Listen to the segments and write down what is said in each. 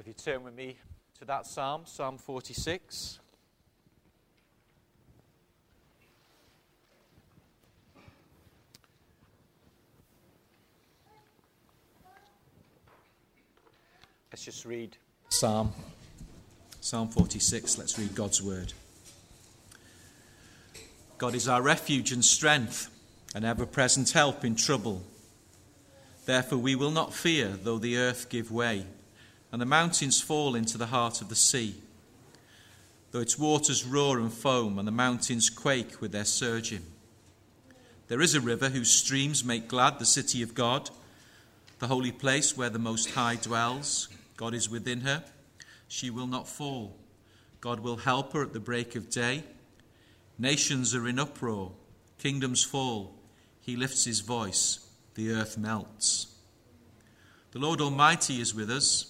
Well, if you turn with me to that psalm, Psalm 46. Let's just read Psalm Psalm 46. Let's read God's word. God is our refuge and strength, an ever present help in trouble. Therefore, we will not fear, though the earth give way, and the mountains fall into the heart of the sea. Though its waters roar and foam, and the mountains quake with their surging. There is a river whose streams make glad the city of God, the holy place where the Most High dwells. God is within her. She will not fall. God will help her at the break of day. Nations are in uproar, kingdoms fall. He lifts his voice, the earth melts. The Lord Almighty is with us,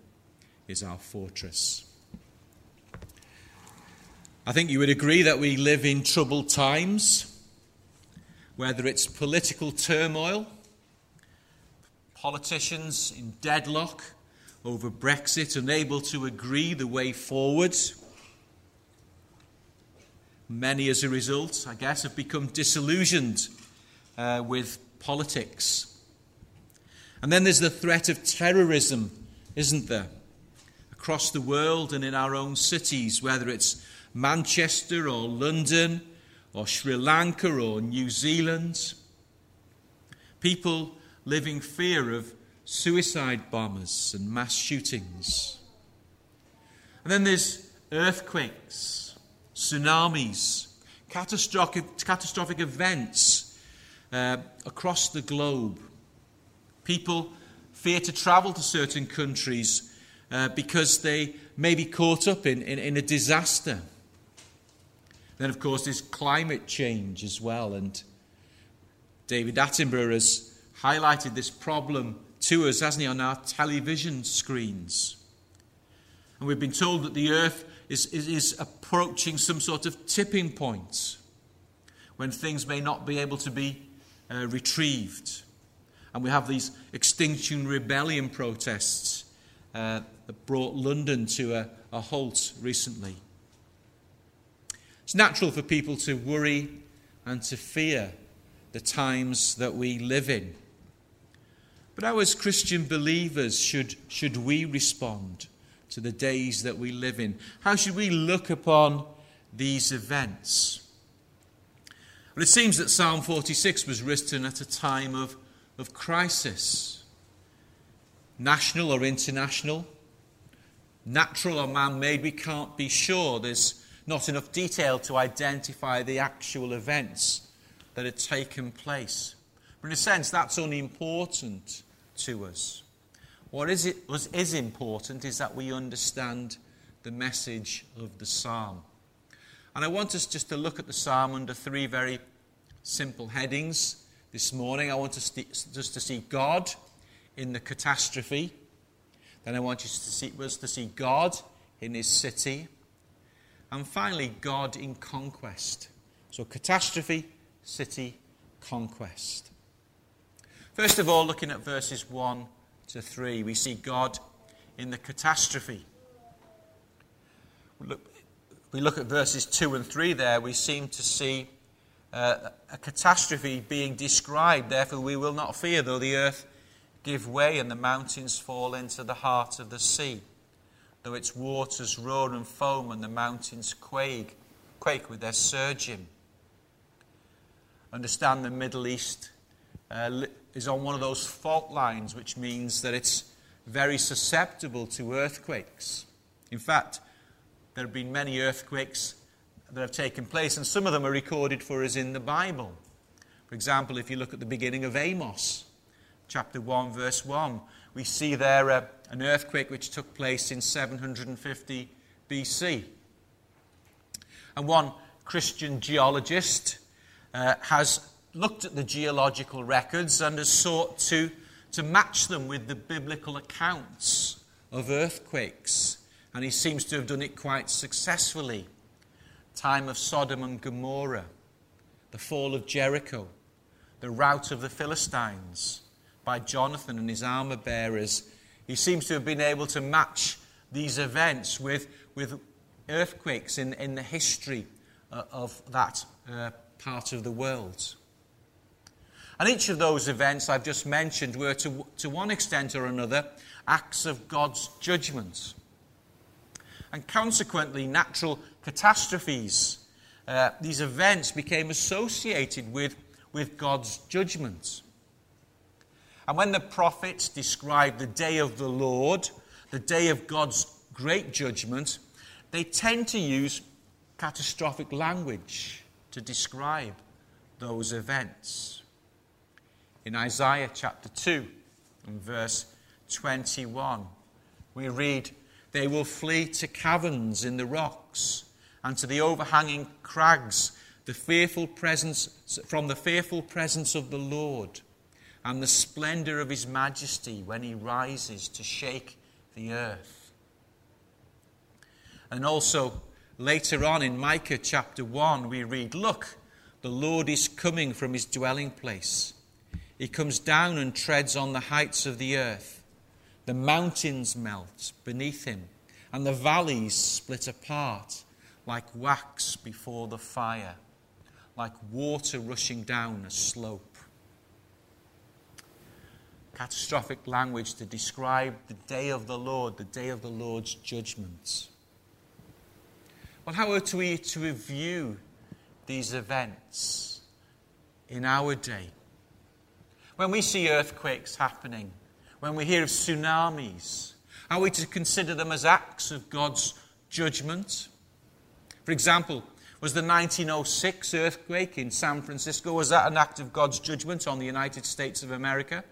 is our fortress. I think you would agree that we live in troubled times, whether it's political turmoil, politicians in deadlock over Brexit, unable to agree the way forward Many, as a result, I guess, have become disillusioned uh, with politics. And then there's the threat of terrorism, isn't there? Across the world and in our own cities, whether it's Manchester or London or Sri Lanka or New Zealand. People live in fear of suicide bombers and mass shootings. And then there's earthquakes tsunamis, catastrophic, catastrophic events uh, across the globe. People fear to travel to certain countries uh, because they may be caught up in, in, in a disaster. Then, of course, there's climate change as well. And David Attenborough has highlighted this problem to us, hasn't he, on our television screens. And we've been told that the earth is, is, is approaching some sort of tipping point when things may not be able to be uh, retrieved. And we have these Extinction Rebellion protests uh, that brought London to a, a halt recently. It's natural for people to worry and to fear the times that we live in. But how, as Christian believers, should, should we respond? to the days that we live in? How should we look upon these events? Well, it seems that Psalm 46 was written at a time of, of crisis, national or international, natural or man made, we can't be sure. There's not enough detail to identify the actual events that had taken place. But in a sense, that's unimportant to us. What is, it, what is important is that we understand the message of the psalm. And I want us just to look at the psalm under three very simple headings this morning. I want us just to see God in the catastrophe. Then I want us to see, to see God in his city. And finally, God in conquest. So, catastrophe, city, conquest. First of all, looking at verses 1 to 3. We see God in the catastrophe. We look, we look at verses 2 and 3 there, we seem to see uh, a catastrophe being described. Therefore, we will not fear, though the earth give way and the mountains fall into the heart of the sea, though its waters roar and foam and the mountains quake, quake with their surging. Understand the Middle East uh, is on one of those fault lines, which means that it's very susceptible to earthquakes. In fact, there have been many earthquakes that have taken place, and some of them are recorded for us in the Bible. For example, if you look at the beginning of Amos, chapter 1, verse 1, we see there a, an earthquake which took place in 750 BC. And one Christian geologist uh, has looked at the geological records and has sought to, to match them with the biblical accounts of earthquakes. And he seems to have done it quite successfully. Time of Sodom and Gomorrah, the fall of Jericho, the rout of the Philistines by Jonathan and his armor bearers. He seems to have been able to match these events with, with earthquakes in, in the history uh, of that uh, part of the world. And each of those events I've just mentioned were, to, to one extent or another, acts of God's judgment. And consequently, natural catastrophes, uh, these events became associated with, with God's judgment. And when the prophets describe the day of the Lord, the day of God's great judgment, they tend to use catastrophic language to describe those events. In Isaiah chapter 2 and verse 21, we read, They will flee to caverns in the rocks and to the overhanging crags, the fearful presence, from the fearful presence of the Lord and the splendor of his majesty when he rises to shake the earth. And also, later on in Micah chapter 1, we read, Look, the Lord is coming from his dwelling place. He comes down and treads on the heights of the earth. The mountains melt beneath him, and the valleys split apart like wax before the fire, like water rushing down a slope catastrophic language to describe the day of the Lord, the day of the Lord's judgment. Well, how are we to view these events in our day? When we see earthquakes happening, when we hear of tsunamis, are we to consider them as acts of God's judgment? For example, was the 1906 earthquake in San Francisco, was that an act of God's judgment on the United States of America?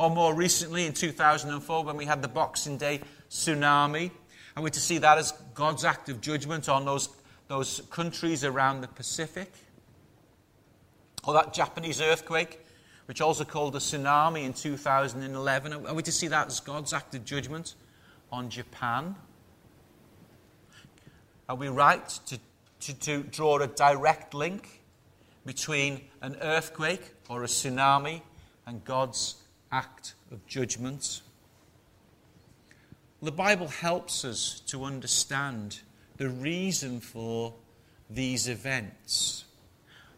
Or more recently, in 2004, when we had the Boxing Day tsunami, and we're to see that as God's act of judgment on those, those countries around the Pacific. Or that Japanese earthquake, which also called a tsunami in 2011. Are we to see that as God's act of judgment on Japan? Are we right to, to, to draw a direct link between an earthquake or a tsunami and God's act of judgment. The Bible helps us to understand the reason for these events.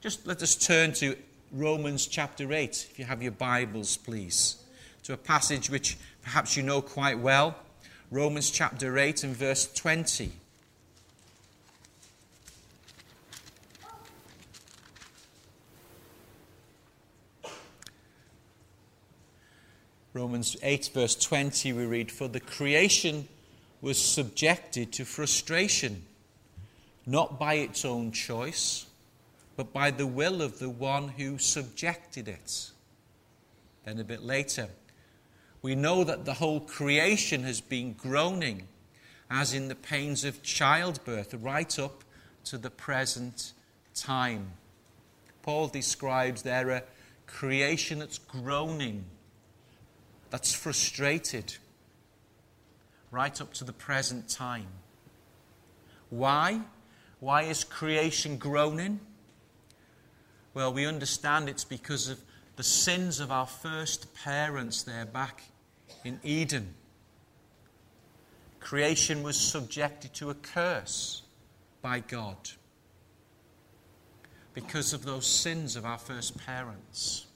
Just let us turn to Romans chapter 8, if you have your Bibles, please, to a passage which perhaps you know quite well. Romans chapter 8 and verse 20. Romans 8, verse 20, we read, For the creation was subjected to frustration, not by its own choice, but by the will of the one who subjected it. Then a bit later, we know that the whole creation has been groaning as in the pains of childbirth right up to the present time. Paul describes there a creation that's groaning that's frustrated right up to the present time. Why? Why is creation groaning? Well, we understand it's because of the sins of our first parents there back in Eden. Creation was subjected to a curse by God because of those sins of our first parents.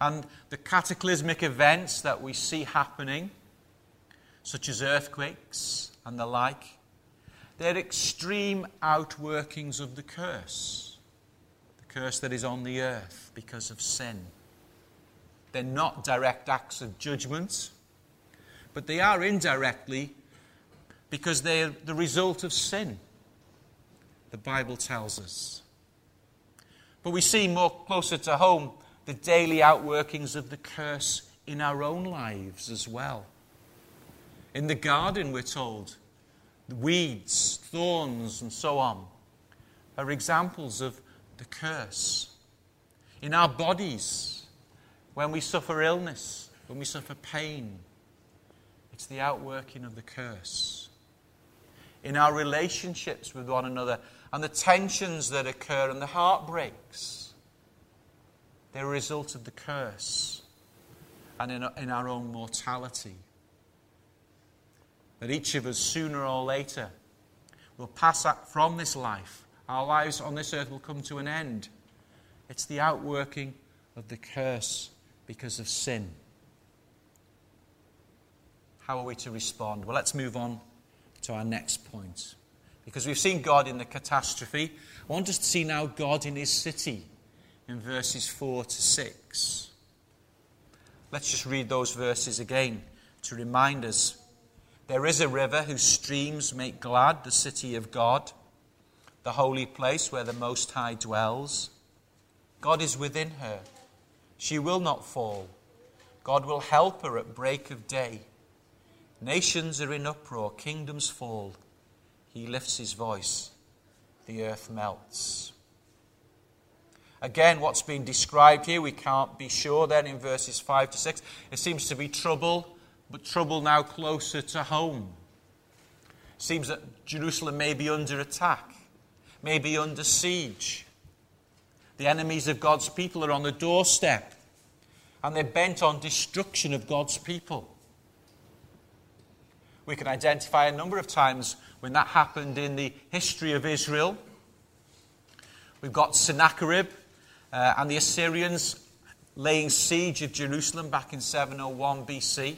And the cataclysmic events that we see happening, such as earthquakes and the like, they're extreme outworkings of the curse. The curse that is on the earth because of sin. They're not direct acts of judgment, but they are indirectly because they're the result of sin, the Bible tells us. But we see more closer to home the daily outworkings of the curse in our own lives as well. In the garden, we're told, weeds, thorns, and so on are examples of the curse. In our bodies, when we suffer illness, when we suffer pain, it's the outworking of the curse. In our relationships with one another and the tensions that occur and the heartbreaks, they're a result of the curse and in, in our own mortality. That each of us, sooner or later, will pass from this life. Our lives on this earth will come to an end. It's the outworking of the curse because of sin. How are we to respond? Well, let's move on to our next point. Because we've seen God in the catastrophe. I want us to see now God in his city in verses 4 to 6. Let's just read those verses again to remind us. There is a river whose streams make glad the city of God, the holy place where the Most High dwells. God is within her. She will not fall. God will help her at break of day. Nations are in uproar, kingdoms fall. He lifts his voice, the earth melts. Again, what's being described here, we can't be sure then in verses 5 to 6. It seems to be trouble, but trouble now closer to home. It seems that Jerusalem may be under attack, may be under siege. The enemies of God's people are on the doorstep, and they're bent on destruction of God's people. We can identify a number of times when that happened in the history of Israel. We've got Sennacherib uh, and the Assyrians laying siege of Jerusalem back in 701 BC.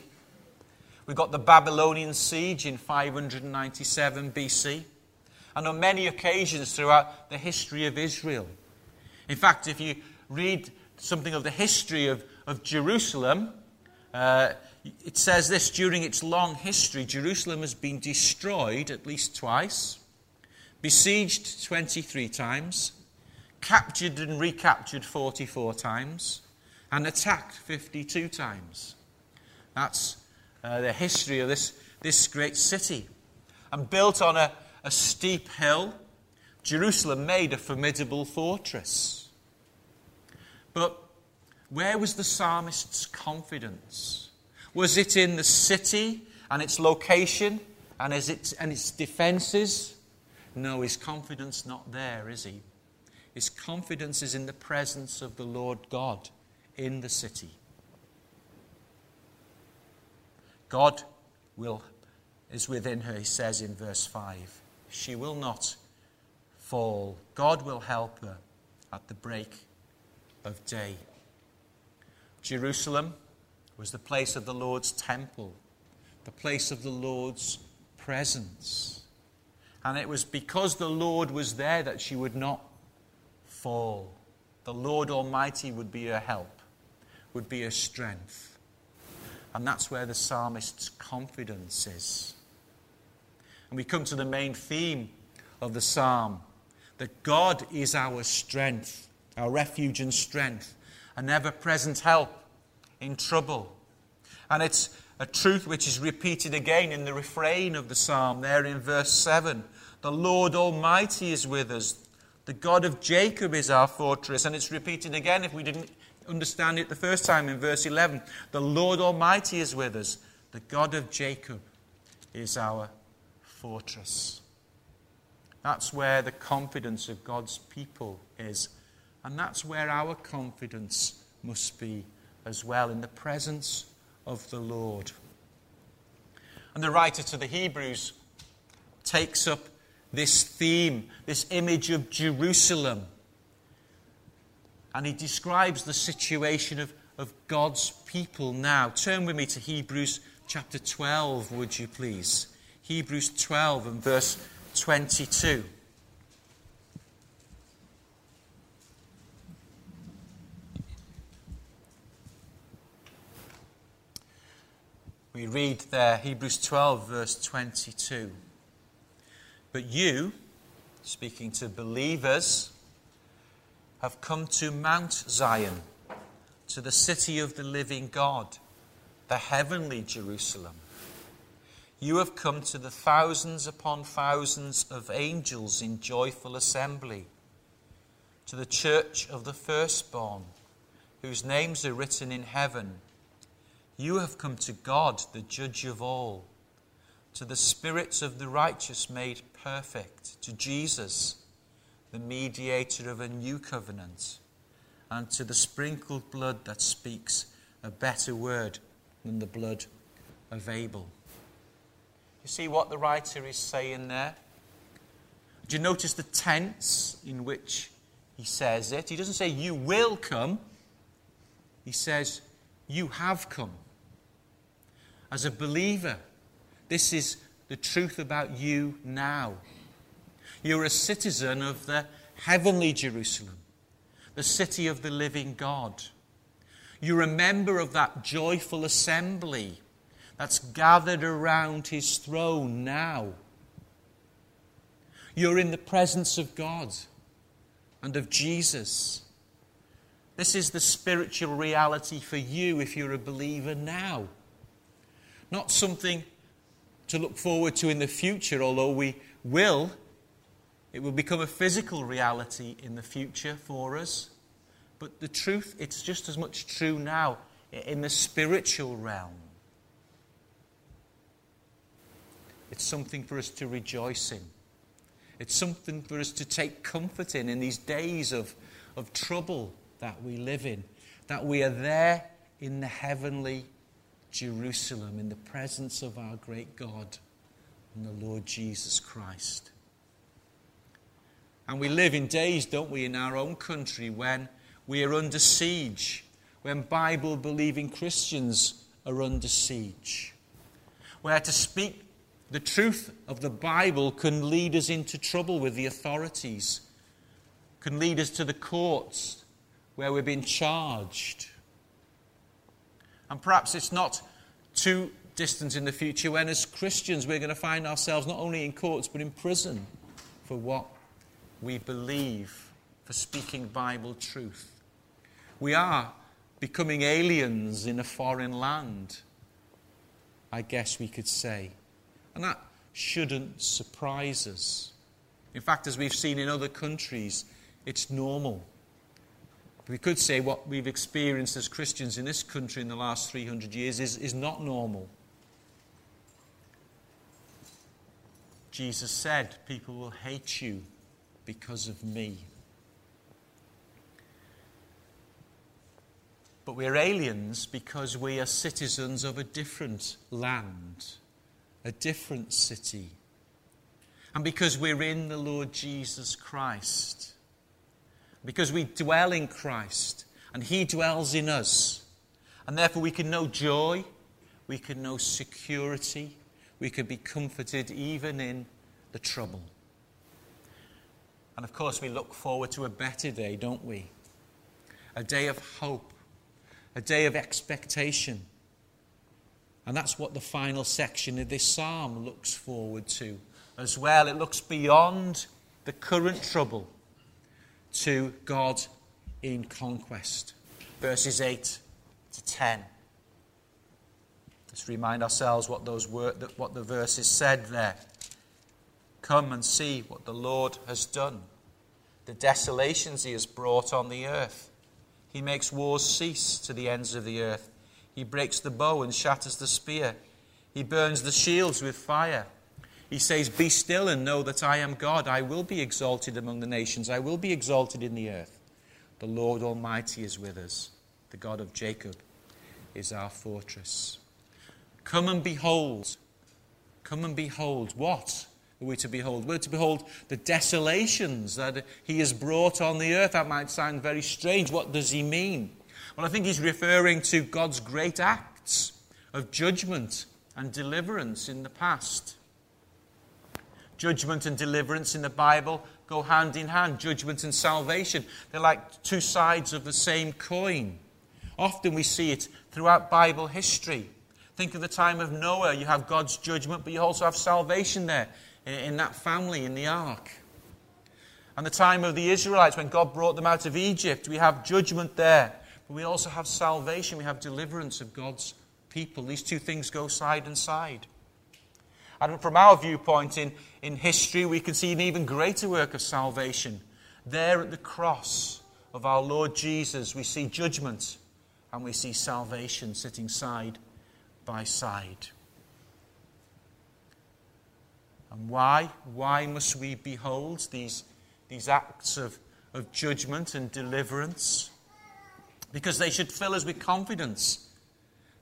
We've got the Babylonian siege in 597 BC. And on many occasions throughout the history of Israel. In fact, if you read something of the history of, of Jerusalem, uh, it says this during its long history, Jerusalem has been destroyed at least twice, besieged 23 times, captured and recaptured 44 times, and attacked 52 times. That's uh, the history of this, this great city. And built on a, a steep hill, Jerusalem made a formidable fortress. But where was the psalmist's confidence? Was it in the city and its location and, its, and its defenses? No, his confidence not there, is he? His confidence is in the presence of the Lord God in the city. God will is within her, he says in verse 5. She will not fall. God will help her at the break of day. Jerusalem was the place of the Lord's temple, the place of the Lord's presence. And it was because the Lord was there that she would not fall. The Lord Almighty would be her help, would be her strength. And that's where the psalmist's confidence is. And we come to the main theme of the psalm that God is our strength, our refuge and strength, an ever present help in trouble. And it's a truth which is repeated again in the refrain of the psalm, there in verse 7. The Lord Almighty is with us. The God of Jacob is our fortress. And it's repeated again if we didn't understand it the first time in verse 11. The Lord Almighty is with us. The God of Jacob is our fortress. That's where the confidence of God's people is. And that's where our confidence must be as well in the presence of the Lord. And the writer to the Hebrews takes up this theme, this image of Jerusalem. And he describes the situation of, of God's people now. Turn with me to Hebrews chapter 12, would you please? Hebrews 12 and verse 22. We read there, Hebrews 12, verse 22. But you, speaking to believers, have come to Mount Zion, to the city of the living God, the heavenly Jerusalem. You have come to the thousands upon thousands of angels in joyful assembly, to the church of the firstborn, whose names are written in heaven. You have come to God, the judge of all, to the spirits of the righteous made perfect, to Jesus, the mediator of a new covenant, and to the sprinkled blood that speaks a better word than the blood of Abel. You see what the writer is saying there? Do you notice the tense in which he says it? He doesn't say, You will come. He says, You have come. As a believer, this is the truth about you now. You're a citizen of the heavenly Jerusalem, the city of the living God. You're a member of that joyful assembly that's gathered around his throne now. You're in the presence of God and of Jesus. This is the spiritual reality for you if you're a believer now. Not something to look forward to in the future, although we will. It will become a physical reality in the future for us. But the truth, it's just as much true now in the spiritual realm. It's something for us to rejoice in. It's something for us to take comfort in in these days of, of trouble that we live in. That we are there in the heavenly Jerusalem, in the presence of our great God and the Lord Jesus Christ. And we live in days, don't we, in our own country when we are under siege, when Bible believing Christians are under siege, where to speak the truth of the Bible can lead us into trouble with the authorities, can lead us to the courts where we're being charged. And perhaps it's not too distant in the future when, as Christians, we're going to find ourselves not only in courts but in prison for what we believe, for speaking Bible truth. We are becoming aliens in a foreign land, I guess we could say. And that shouldn't surprise us. In fact, as we've seen in other countries, it's normal. We could say what we've experienced as Christians in this country in the last 300 years is, is not normal. Jesus said, People will hate you because of me. But we're aliens because we are citizens of a different land a different city. And because we're in the Lord Jesus Christ, because we dwell in Christ and He dwells in us, and therefore we can know joy, we can know security, we can be comforted even in the trouble. And of course, we look forward to a better day, don't we? A day of hope, a day of expectation and that's what the final section of this psalm looks forward to as well. It looks beyond the current trouble to God in conquest. Verses 8 to 10. Let's remind ourselves what, those were, what the verses said there. Come and see what the Lord has done, the desolations he has brought on the earth. He makes wars cease to the ends of the earth. He breaks the bow and shatters the spear. He burns the shields with fire. He says, Be still and know that I am God. I will be exalted among the nations. I will be exalted in the earth. The Lord Almighty is with us. The God of Jacob is our fortress. Come and behold. Come and behold. What are we to behold? We're to behold the desolations that he has brought on the earth. That might sound very strange. What does he mean? Well, I think he's referring to God's great acts of judgment and deliverance in the past. Judgment and deliverance in the Bible go hand in hand. Judgment and salvation, they're like two sides of the same coin. Often we see it throughout Bible history. Think of the time of Noah. You have God's judgment, but you also have salvation there in that family in the ark. And the time of the Israelites, when God brought them out of Egypt, we have judgment there. But we also have salvation, we have deliverance of God's people. These two things go side and side. And from our viewpoint in, in history, we can see an even greater work of salvation. There at the cross of our Lord Jesus, we see judgment and we see salvation sitting side by side. And why? Why must we behold these, these acts of, of judgment and deliverance? Because they should fill us with confidence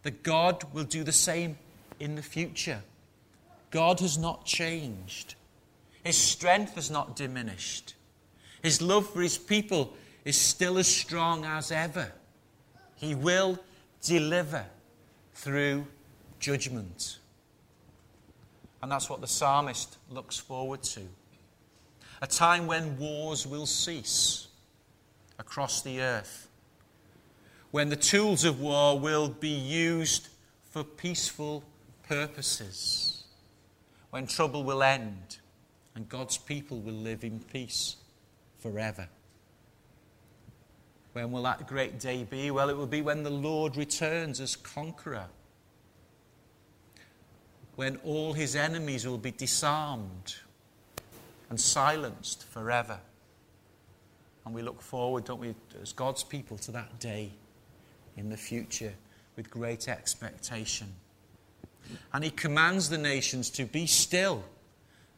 that God will do the same in the future. God has not changed, His strength has not diminished, His love for His people is still as strong as ever. He will deliver through judgment. And that's what the psalmist looks forward to. A time when wars will cease across the earth, when the tools of war will be used for peaceful purposes, when trouble will end and God's people will live in peace forever. When will that great day be? Well, it will be when the Lord returns as conqueror when all his enemies will be disarmed and silenced forever. And we look forward, don't we, as God's people, to that day in the future with great expectation. And he commands the nations to be still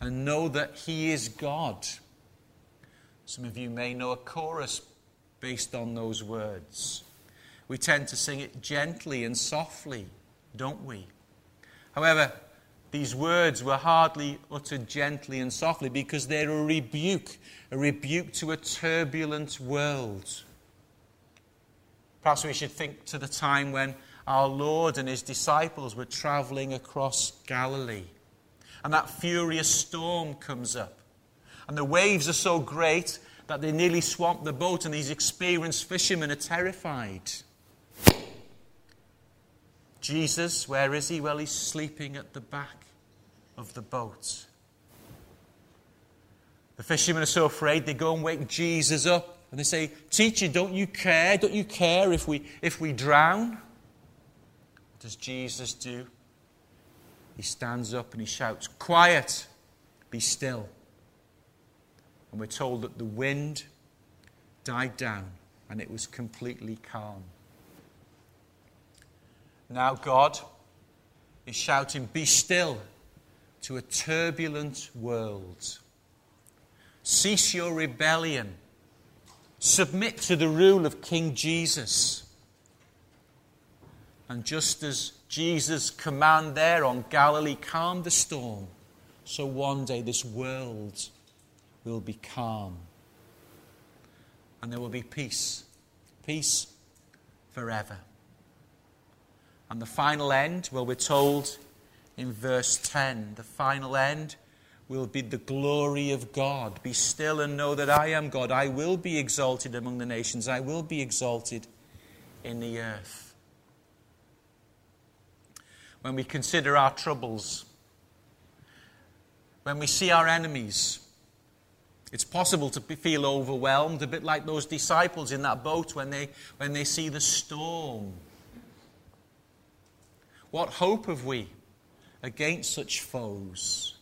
and know that he is God. Some of you may know a chorus based on those words. We tend to sing it gently and softly, don't we? However, these words were hardly uttered gently and softly because they're a rebuke, a rebuke to a turbulent world. Perhaps we should think to the time when our Lord and his disciples were traveling across Galilee. And that furious storm comes up. And the waves are so great that they nearly swamp the boat, and these experienced fishermen are terrified. Jesus, where is he? Well, he's sleeping at the back of the boat. The fishermen are so afraid they go and wake Jesus up and they say, Teacher, don't you care? Don't you care if we, if we drown? Does Jesus do? He stands up and he shouts, Quiet, be still. And we're told that the wind died down and it was completely calm. Now God is shouting, Be still to a turbulent world. Cease your rebellion. Submit to the rule of King Jesus. And just as Jesus' command there on Galilee calmed the storm, so one day this world will be calm. And there will be peace. Peace forever. And the final end, well, we're told in verse 10, the final end will be the glory of God. Be still and know that I am God. I will be exalted among the nations, I will be exalted in the earth. When we consider our troubles, when we see our enemies, it's possible to feel overwhelmed, a bit like those disciples in that boat when they, when they see the storm what hope have we against such foes?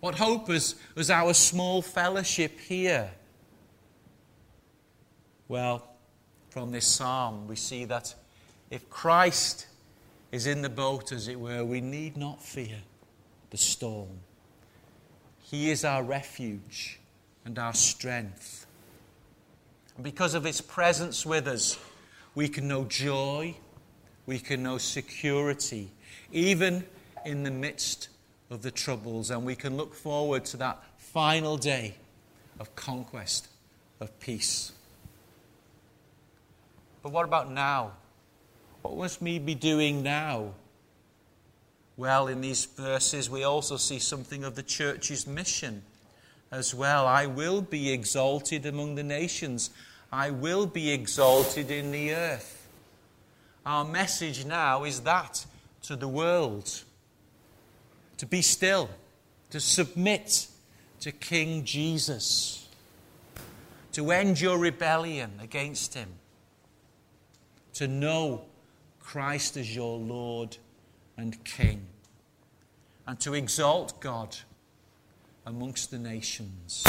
What hope is, is our small fellowship here? Well, from this psalm, we see that if Christ is in the boat, as it were, we need not fear the storm. He is our refuge and our strength. And because of His presence with us, we can know joy we can know security, even in the midst of the troubles, and we can look forward to that final day of conquest, of peace. But what about now? What must we be doing now? Well, in these verses, we also see something of the church's mission as well. I will be exalted among the nations, I will be exalted in the earth. Our message now is that to the world to be still, to submit to King Jesus, to end your rebellion against him, to know Christ as your Lord and King, and to exalt God amongst the nations.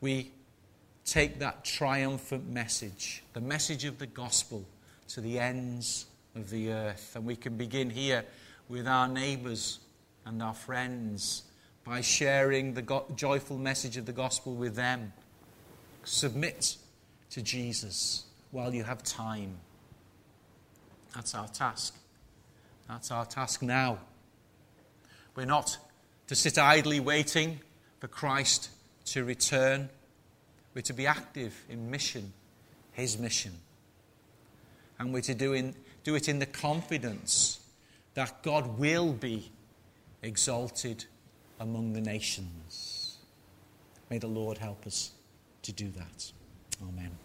We take that triumphant message, the message of the gospel, to the ends of the earth. And we can begin here with our neighbours and our friends by sharing the go- joyful message of the gospel with them. Submit to Jesus while you have time. That's our task. That's our task now. We're not to sit idly waiting for Christ to return. We're to be active in mission, His mission. And we're to do, in, do it in the confidence that God will be exalted among the nations. May the Lord help us to do that. Amen.